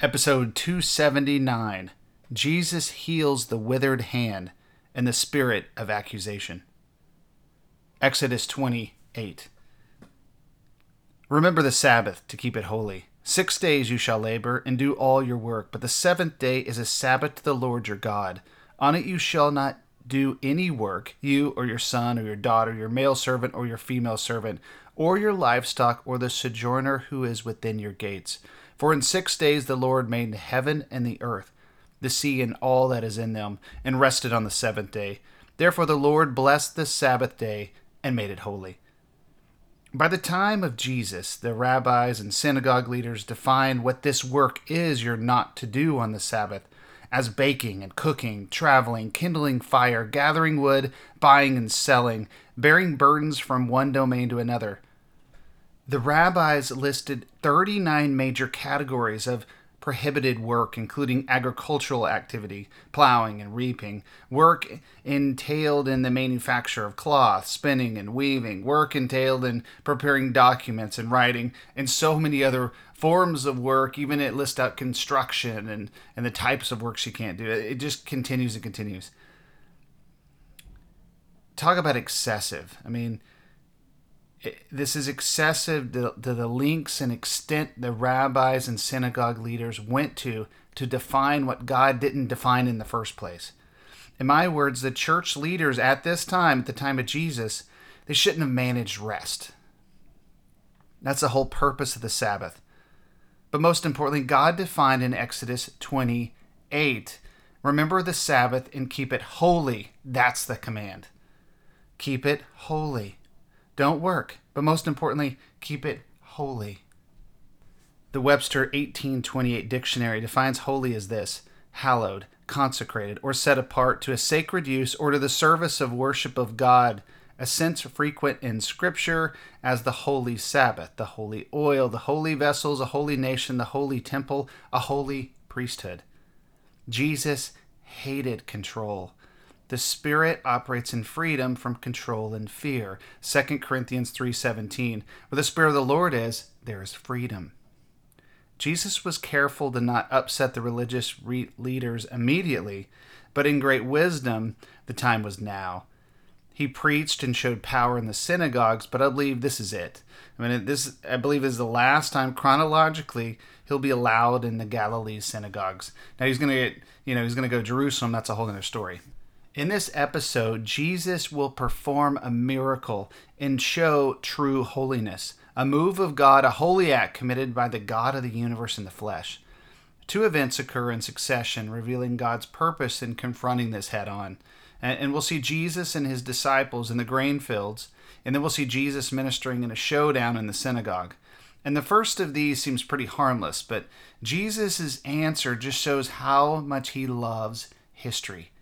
Episode 279 Jesus heals the withered hand and the spirit of accusation. Exodus 28 Remember the Sabbath to keep it holy. Six days you shall labor and do all your work, but the seventh day is a Sabbath to the Lord your God. On it you shall not do any work, you or your son or your daughter, your male servant or your female servant, or your livestock or the sojourner who is within your gates. For in six days the Lord made heaven and the earth, the sea and all that is in them, and rested on the seventh day. Therefore the Lord blessed the Sabbath day and made it holy. By the time of Jesus, the rabbis and synagogue leaders defined what this work is you're not to do on the Sabbath as baking and cooking, traveling, kindling fire, gathering wood, buying and selling, bearing burdens from one domain to another the rabbis listed 39 major categories of prohibited work, including agricultural activity, plowing and reaping, work entailed in the manufacture of cloth, spinning and weaving, work entailed in preparing documents and writing, and so many other forms of work. Even it lists out construction and, and the types of work she can't do. It just continues and continues. Talk about excessive. I mean, this is excessive to, to, the lengths and extent the rabbis and synagogue leaders went to to define what God didn't define in the first place. In my words, the church leaders at this time, at the time of Jesus, they shouldn't have managed rest. That's the whole purpose of the Sabbath. But most importantly, God defined in Exodus 28 remember the Sabbath and keep it holy. That's the command. Keep it holy. Don't work, but most importantly, keep it holy. The Webster 1828 dictionary defines holy as this hallowed, consecrated, or set apart to a sacred use or to the service of worship of God, a sense frequent in Scripture as the holy Sabbath, the holy oil, the holy vessels, a holy nation, the holy temple, a holy priesthood. Jesus hated control. The Spirit operates in freedom from control and fear. 2 Corinthians 3:17. Where the Spirit of the Lord is, there is freedom. Jesus was careful to not upset the religious re- leaders immediately, but in great wisdom, the time was now. He preached and showed power in the synagogues, but I believe this is it. I mean, this I believe is the last time chronologically he'll be allowed in the Galilee synagogues. Now he's going to get, you know, he's going to go to Jerusalem. That's a whole other story. In this episode, Jesus will perform a miracle and show true holiness, a move of God, a holy act committed by the God of the universe in the flesh. Two events occur in succession, revealing God's purpose in confronting this head on. And, we'll see Jesus and his disciples in the grain fields, and then we'll see Jesus ministering in a showdown in the synagogue. And the first of these seems pretty harmless, but Jesus' answer just shows how much he loves history.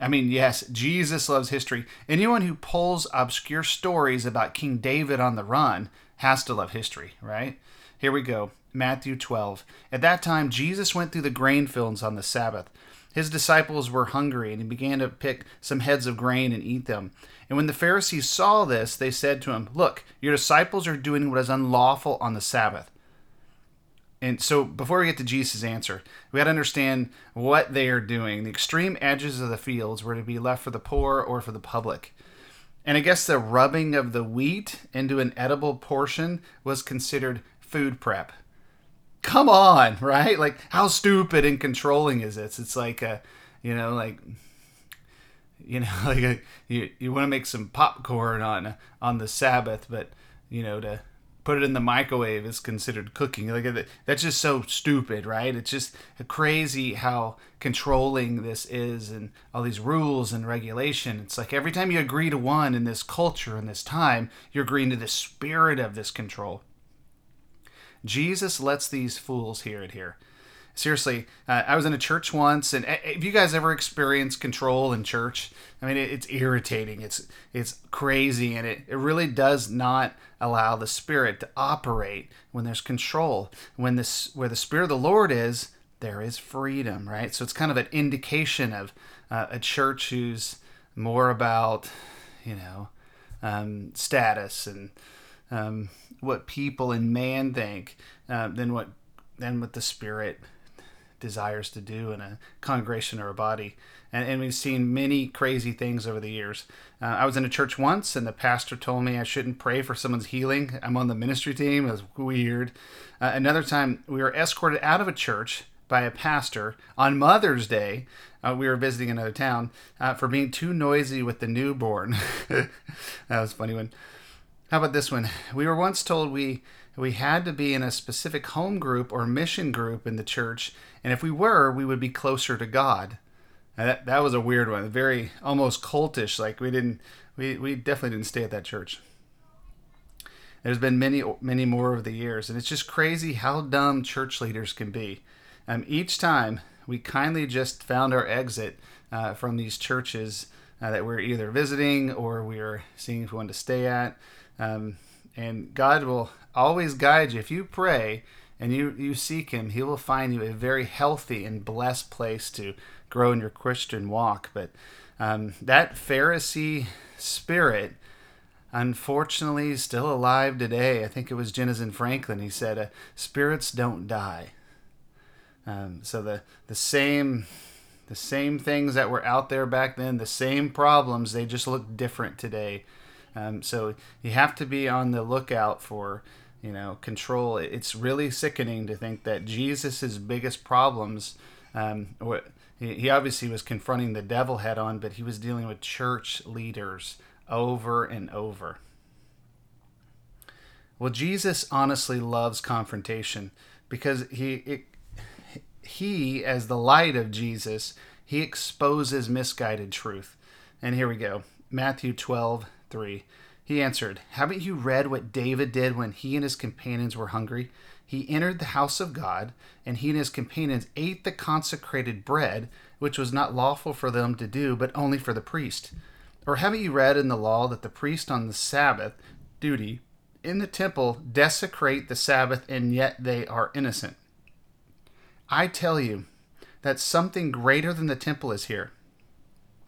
I mean, yes, Jesus loves history. Anyone who pulls obscure stories about King David on the run has to love history, right? Here we go. Matthew 12. At that time, Jesus went through the grain fields on the Sabbath. His disciples were hungry, and he began to pick some heads of grain and eat them. And when the Pharisees saw this, they said to him, Look, your disciples are doing what is unlawful on the Sabbath. And so before we get to Jesus' answer, we got to understand what they are doing. The extreme edges of the fields were to be left for the poor or for the public. And I guess the rubbing of the wheat into an edible portion was considered food prep. Come on, right? Like how stupid and controlling is this? It's like a, you know, like you know, like a, you you want to make some popcorn on on the Sabbath, but you know, to put it in the microwave is considered cooking. Like that's just so stupid, right? It's just crazy how controlling this is and all these rules and regulation. It's like every time you agree to one in this culture in this time, you're agreeing to the spirit of this control. Jesus lets these fools hear it here. Seriously, uh, I was in a church once, and if you guys ever experienced control in church, I mean, it, it's irritating. It's it's crazy, and it, it really does not allow the Spirit to operate when there's control. When this where the Spirit of the Lord is, there is freedom, right? So it's kind of an indication of uh, a church who's more about, you know, um, status and um, what people and man think uh, than what than what the Spirit desires to do in a congregation or a body. And, and we've seen many crazy things over the years. Uh, I was in a church once, and the pastor told me I shouldn't pray for someone's healing. I'm on the ministry team. It was weird. Uh, another time, we were escorted out of a church by a pastor on Mother's Day. Uh, we were visiting another town uh, for being too noisy with the newborn. that was funny one. How about this one? We were once told we we had to be in a specific home group or mission group in the church, and if we were, we would be closer to God. that, that was a weird one, very almost cultish. Like we didn't, we, we definitely didn't stay at that church. There's been many, many more over the years, and it's just crazy how dumb church leaders can be. Um, each time we kindly just found our exit uh, from these churches uh, that we're either visiting or we are seeing if we want to stay at. Um, and God will always guide you. If you pray and you, you seek Him, He will find you a very healthy and blessed place to grow in your Christian walk. But um, that Pharisee spirit, unfortunately, is still alive today. I think it was Jentezen Franklin. He said, uh, "Spirits don't die." Um, so the the same the same things that were out there back then, the same problems, they just look different today. Um, so you have to be on the lookout for, you know, control. It's really sickening to think that Jesus's biggest problems, um, what he obviously was confronting the devil head on, but he was dealing with church leaders over and over. Well, Jesus honestly loves confrontation because he it, he as the light of Jesus, he exposes misguided truth. And here we go. Matthew 12, 3. He answered, Haven't you read what David did when he and his companions were hungry? He entered the house of God, and he and his companions ate the consecrated bread, which was not lawful for them to do, but only for the priest. Or haven't you read in the law that the priest on the Sabbath duty in the temple desecrate the Sabbath, and yet they are innocent? I tell you that something greater than the temple is here.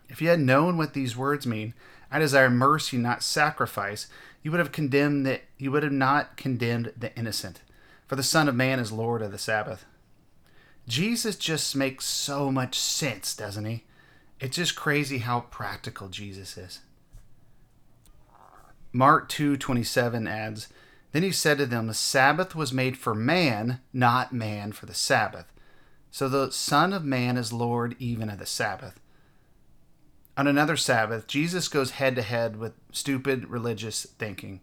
If you had known what these words mean, I desire mercy, not sacrifice. You would have condemned that you would have not condemned the innocent. For the Son of Man is Lord of the Sabbath. Jesus just makes so much sense, doesn't he? It's just crazy how practical Jesus is. Mark 2:27 adds, Then he said to them, The Sabbath was made for man, not man for the Sabbath. So the Son of Man is Lord even of the Sabbath on another Sabbath, Jesus goes head to head with stupid religious thinking,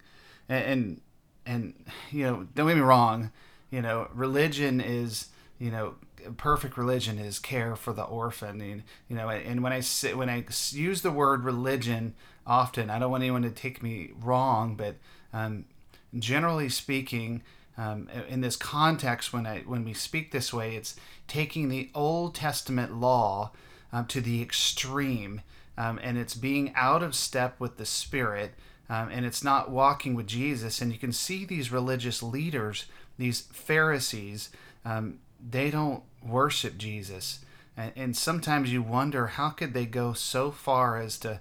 and, and and you know, don't get me wrong, you know, religion is you know perfect religion is care for the orphan. And you know and when i say, when i use the word religion often i don't want anyone to take me wrong but um, generally speaking um, in this context when i when we speak this way it's taking the old testament law um, to the extreme um, and it's being out of step with the Spirit, um, and it's not walking with Jesus. And you can see these religious leaders, these Pharisees, um, they don't worship Jesus. And, and sometimes you wonder how could they go so far as to,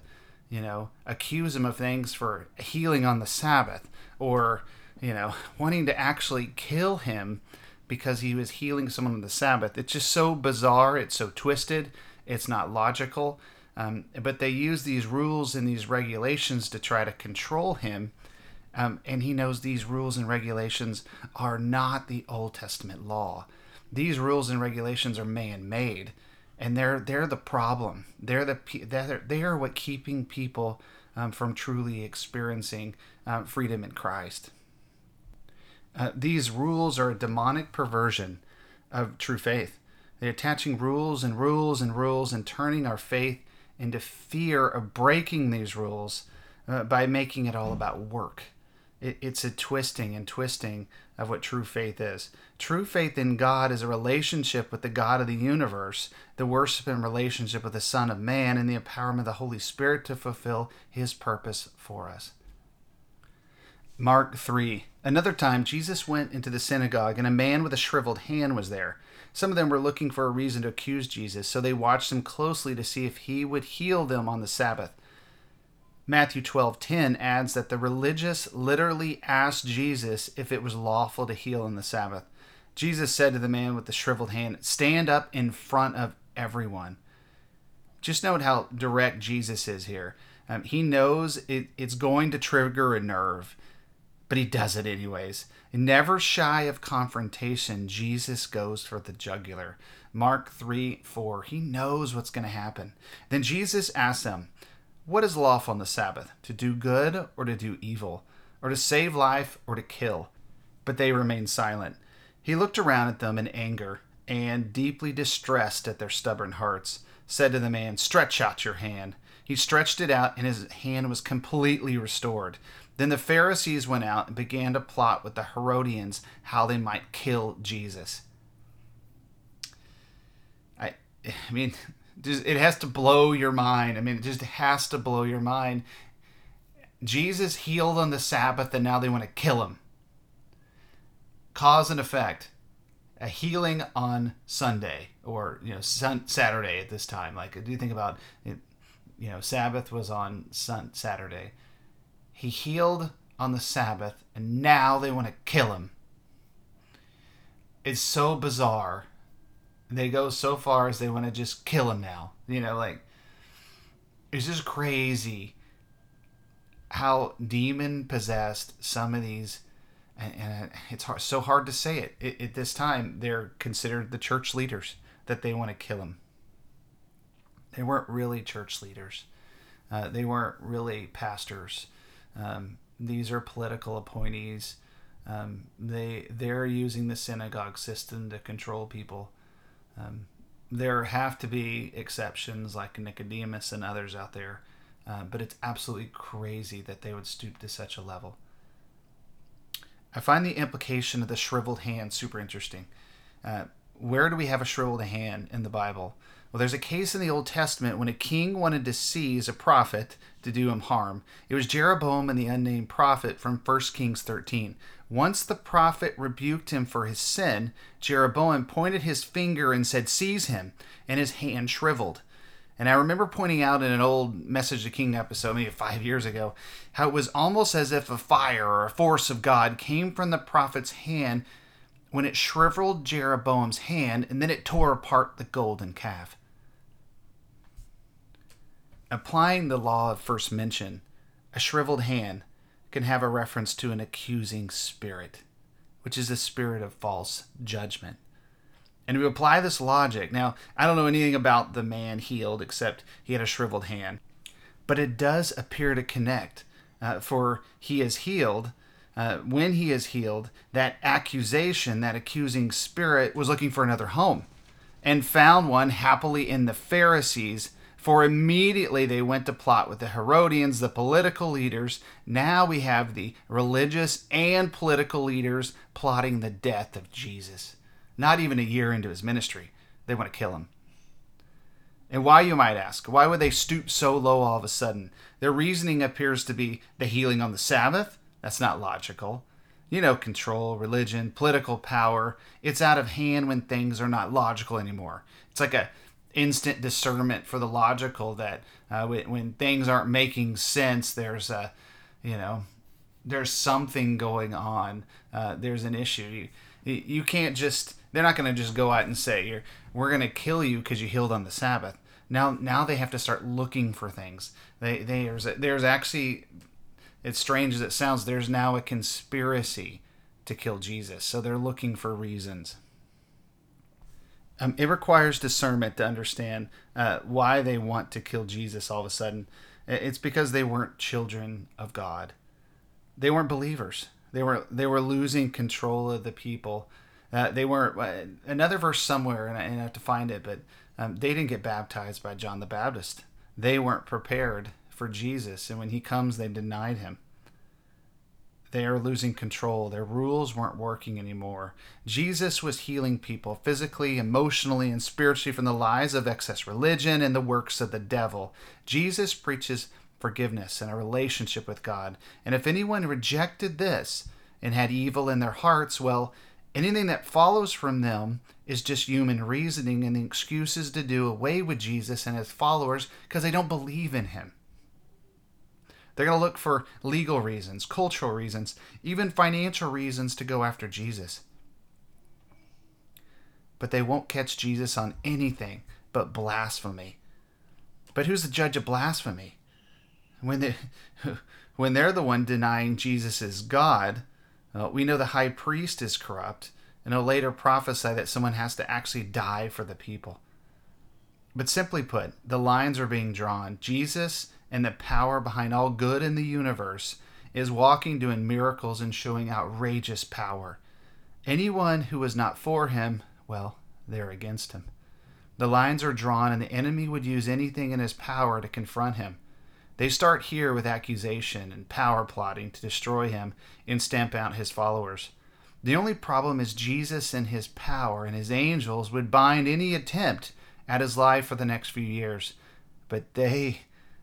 you know, accuse him of things for healing on the Sabbath or, you know, wanting to actually kill him because he was healing someone on the Sabbath. It's just so bizarre. It's so twisted. It's not logical. Um, but they use these rules and these regulations to try to control him. Um, and he knows these rules and regulations are not the Old Testament law. These rules and regulations are man-made, and they're they're the problem. They're the they're, they are what keeping people um, from truly experiencing uh, freedom in Christ. Uh, these rules are a demonic perversion of true faith. They're attaching rules and rules and rules and turning our faith into fear of breaking these rules uh, by making it all about work. It, it's a twisting and twisting of what true faith is. True faith in God is a relationship with the God of the universe, the worship and relationship with the Son of Man, and the empowerment of the Holy Spirit to fulfill his purpose for us. Mark 3. Another time, Jesus went into the synagogue, and a man with a shriveled hand was there. Some of them were looking for a reason to accuse Jesus, so they watched him closely to see if he would heal them on the Sabbath. Matthew 12:10 adds that the religious literally asked Jesus if it was lawful to heal on the Sabbath. Jesus said to the man with the shriveled hand, "Stand up in front of everyone." Just note how direct Jesus is here. Um, he knows it, it's going to trigger a nerve, but he does it anyways. Never shy of confrontation, Jesus goes for the jugular. Mark 3 4. He knows what's going to happen. Then Jesus asks them, what is lawful on the Sabbath? To do good or to do evil? Or to save life or to kill? But they remained silent. He looked around at them in anger, and, deeply distressed at their stubborn hearts, said to the man, Stretch out your hand. He stretched it out, and his hand was completely restored. Then the Pharisees went out and began to plot with the Herodians how they might kill Jesus. I, I mean, it has to blow your mind. I mean, it just has to blow your mind. Jesus healed on the Sabbath, and now they want to kill him. Cause and effect. A healing on Sunday or you know sun, Saturday at this time. Like, do you think about it? You know, Sabbath was on sun, Saturday. He healed on the Sabbath, and now they want to kill him. It's so bizarre they go so far as they want to just kill him now. You know, like it's just crazy how demon possessed some of these and, and it's hard, so hard to say it. it. At this time, they're considered the church leaders that they want to kill him. They weren't really church leaders. Uh, they weren't really pastors. Um, these are political appointees. Um, they they're using the synagogue system to control people. Um, there have to be exceptions like Nicodemus and others out there, uh, but it's absolutely crazy that they would stoop to such a level. I find the implication of the shriveled hand super interesting. Uh, where do we have a shriveled hand in the Bible? Well, there's a case in the Old Testament when a king wanted to seize a prophet to do him harm. It was Jeroboam and the unnamed prophet from 1 Kings 13. Once the prophet rebuked him for his sin, Jeroboam pointed his finger and said, Seize him, and his hand shriveled. And I remember pointing out in an old Message to King episode, maybe five years ago, how it was almost as if a fire or a force of God came from the prophet's hand when it shriveled Jeroboam's hand and then it tore apart the golden calf applying the law of first mention, a shriveled hand can have a reference to an accusing spirit, which is a spirit of false judgment. And we apply this logic, now, I don't know anything about the man healed except he had a shriveled hand, but it does appear to connect. Uh, for he is healed. Uh, when he is healed, that accusation, that accusing spirit, was looking for another home and found one happily in the Pharisees for immediately they went to plot with the Herodians, the political leaders. Now we have the religious and political leaders plotting the death of Jesus. Not even a year into his ministry, they want to kill him. And why, you might ask? Why would they stoop so low all of a sudden? Their reasoning appears to be the healing on the Sabbath. That's not logical. You know, control, religion, political power. It's out of hand when things are not logical anymore. It's like a instant discernment for the logical that uh, when, when things aren't making sense there's a you know there's something going on uh, there's an issue. You, you can't just they're not going to just go out and say you're we're going to kill you because you healed on the sabbath. Now now they have to start looking for things. They there's there's actually it's strange as it sounds there's now a conspiracy to kill jesus. So they're looking for reasons um, it requires discernment to understand uh, why they want to kill Jesus all of a sudden. It's because they weren't children of God. They weren't believers. They were they were losing control of the people. Uh, they weren't. Uh, another verse somewhere, and I, and I, have to find it, but um, they didn't get baptized by John the Baptist. They weren't prepared for Jesus, and when he comes, they denied him. They are losing control. Their rules weren't working anymore. Jesus was healing people physically, emotionally, and spiritually from the lies of excess religion and the works of the devil. Jesus preaches forgiveness and a relationship with God. And if anyone rejected this and had evil in their hearts, well, anything that follows from them is just human reasoning and excuses to do away with Jesus and his followers because they don't believe in him. They're going to look for legal reasons, cultural reasons, even financial reasons to go after Jesus. But they won't catch Jesus on anything but blasphemy. But who's the judge of blasphemy? When they when they're the one denying Jesus is God, uh, we know the high priest is corrupt, and he'll later prophesy that someone has to actually die for the people. But simply put, the lines are being drawn. Jesus and the power behind all good in the universe is walking doing miracles and showing outrageous power. Anyone who is not for him, well, they're against him. The lines are drawn, and the enemy would use anything in his power to confront him. They start here with accusation and power plotting to destroy him and stamp out his followers. The only problem is Jesus and his power and his angels would bind any attempt at his life for the next few years. But they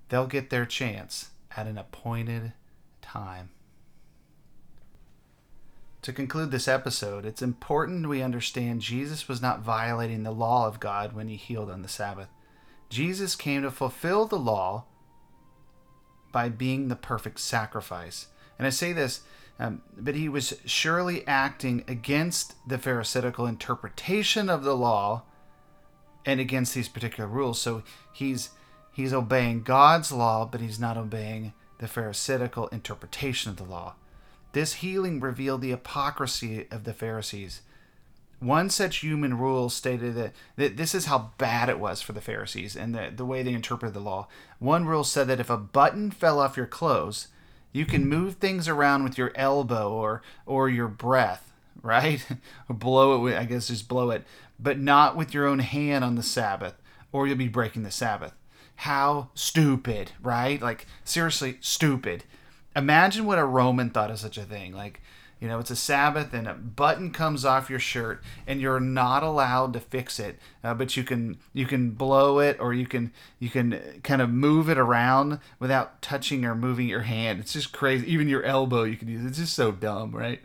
They'll get their chance at an appointed time. To conclude this episode, it's important we understand Jesus was not violating the law of God when he healed on the Sabbath. Jesus came to fulfill the law by being the perfect sacrifice. And I say this, um, but he was surely acting against the Pharisaical interpretation of the law and against these particular rules. So he's He's obeying God's law, but he's not obeying the Pharisaical interpretation of the law. This healing revealed the hypocrisy of the Pharisees. One such human rule stated that, that this is how bad it was for the Pharisees and the, the way they interpreted the law. One rule said that if a button fell off your clothes, you can move things around with your elbow or, or your breath, right? blow it with, I guess just blow it, but not with your own hand on the Sabbath, or you'll be breaking the Sabbath. How stupid, right? Like, seriously, stupid. Imagine what a Roman thought of such a thing. Like, you know, it's a Sabbath and a button comes off your shirt and you're not allowed to fix it, uh, but you can you can blow it or you can you can kind of move it around without touching or moving your hand. It's just crazy. Even your elbow you can use. It's just so dumb, right?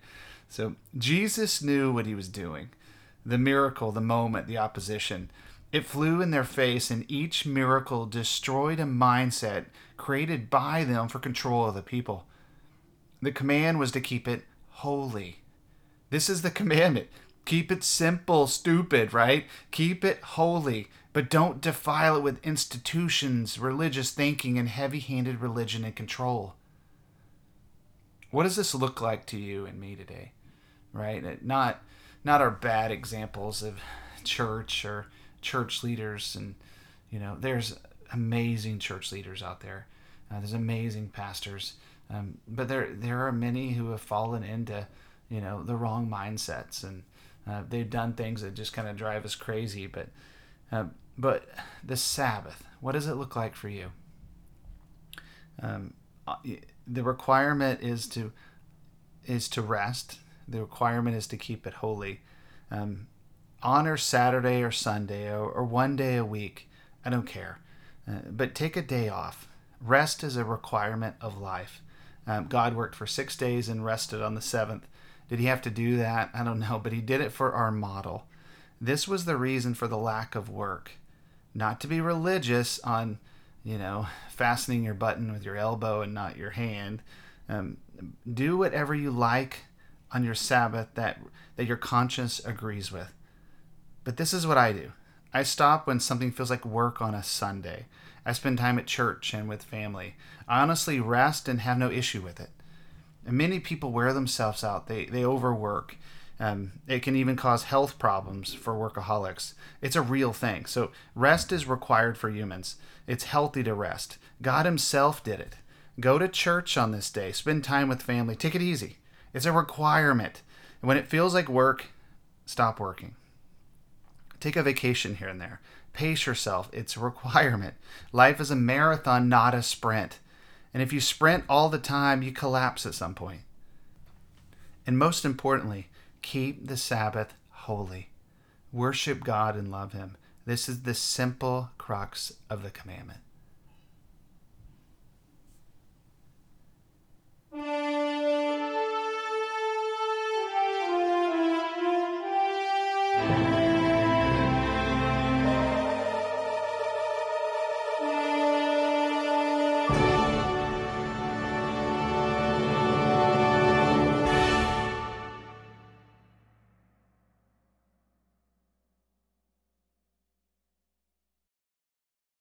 So Jesus knew what he was doing. The miracle, the moment, the opposition. It flew in their face, and each miracle destroyed a mindset created by them for control of the people. The command was to keep it holy. This is the commandment. Keep it simple, stupid, right? Keep it holy, but don't defile it with institutions, religious thinking, and heavy handed religion and control. What does this look like to you and me today? Right? Not not our bad examples of church or church leaders and you know there's amazing church leaders out there. Uh, there's amazing pastors. Um, but there there are many who have fallen into you know the wrong mindsets and uh, they've done things that just kind of drive us crazy. But uh, but the sabbath what does it look like for you? Um, uh, the requirement is to is to rest. The requirement is to keep it holy. Um, honor Saturday or Sunday or, or one day a week. I don't care. Uh, but take a day off. Rest is a requirement of life. Um, God worked for six days and rested on the seventh. Did he have to do that? I don't know, but he did it for our model. This was the reason for the lack of work. Not to be religious on, you know, fastening your button with your elbow and not your hand. Um, do whatever you like on your Sabbath that, that your conscience agrees with. But this is what I do I stop when something feels like work on a Sunday. I spend time at church and with family. I honestly rest and have no issue with it. And many people wear themselves out, they, they overwork. Um, it can even cause health problems for workaholics. It's a real thing. So, rest is required for humans. It's healthy to rest. God Himself did it. Go to church on this day, spend time with family, take it easy. It's a requirement. And when it feels like work, stop working. Take a vacation here and there. Pace yourself. It's a requirement. Life is a marathon, not a sprint. And if you sprint all the time, you collapse at some point. And most importantly, keep the Sabbath holy. Worship God and love Him. This is the simple crux of the commandment.